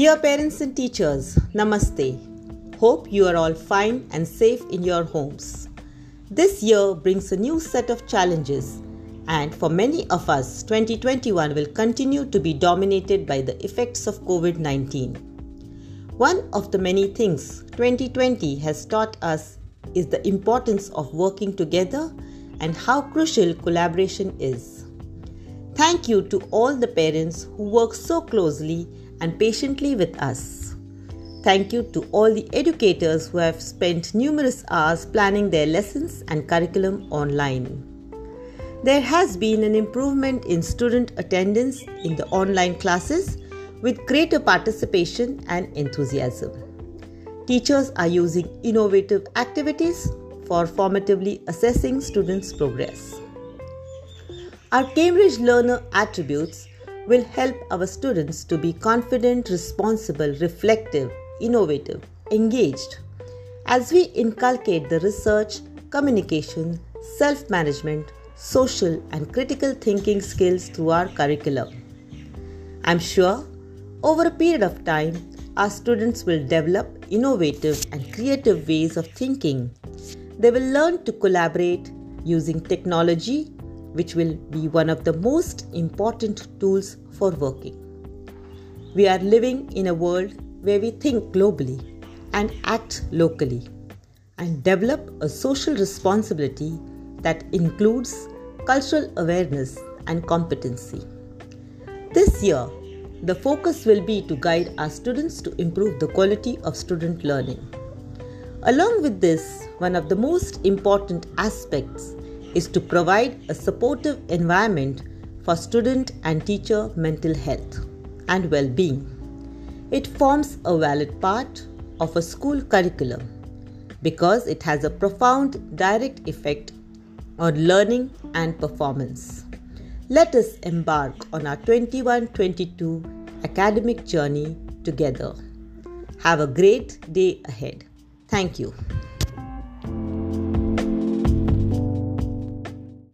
Dear parents and teachers, Namaste. Hope you are all fine and safe in your homes. This year brings a new set of challenges, and for many of us, 2021 will continue to be dominated by the effects of COVID 19. One of the many things 2020 has taught us is the importance of working together and how crucial collaboration is. Thank you to all the parents who work so closely and patiently with us. Thank you to all the educators who have spent numerous hours planning their lessons and curriculum online. There has been an improvement in student attendance in the online classes with greater participation and enthusiasm. Teachers are using innovative activities for formatively assessing students' progress. Our Cambridge Learner attributes will help our students to be confident, responsible, reflective, innovative, engaged. As we inculcate the research, communication, self management, social, and critical thinking skills through our curriculum. I'm sure over a period of time, our students will develop innovative and creative ways of thinking. They will learn to collaborate using technology, which will be one of the most important tools for working. We are living in a world where we think globally and act locally and develop a social responsibility that includes cultural awareness and competency. This year, the focus will be to guide our students to improve the quality of student learning. Along with this, one of the most important aspects is to provide a supportive environment for student and teacher mental health and well being. It forms a valid part of a school curriculum because it has a profound direct effect on learning and performance. Let us embark on our 21 22 academic journey together. Have a great day ahead. Thank you.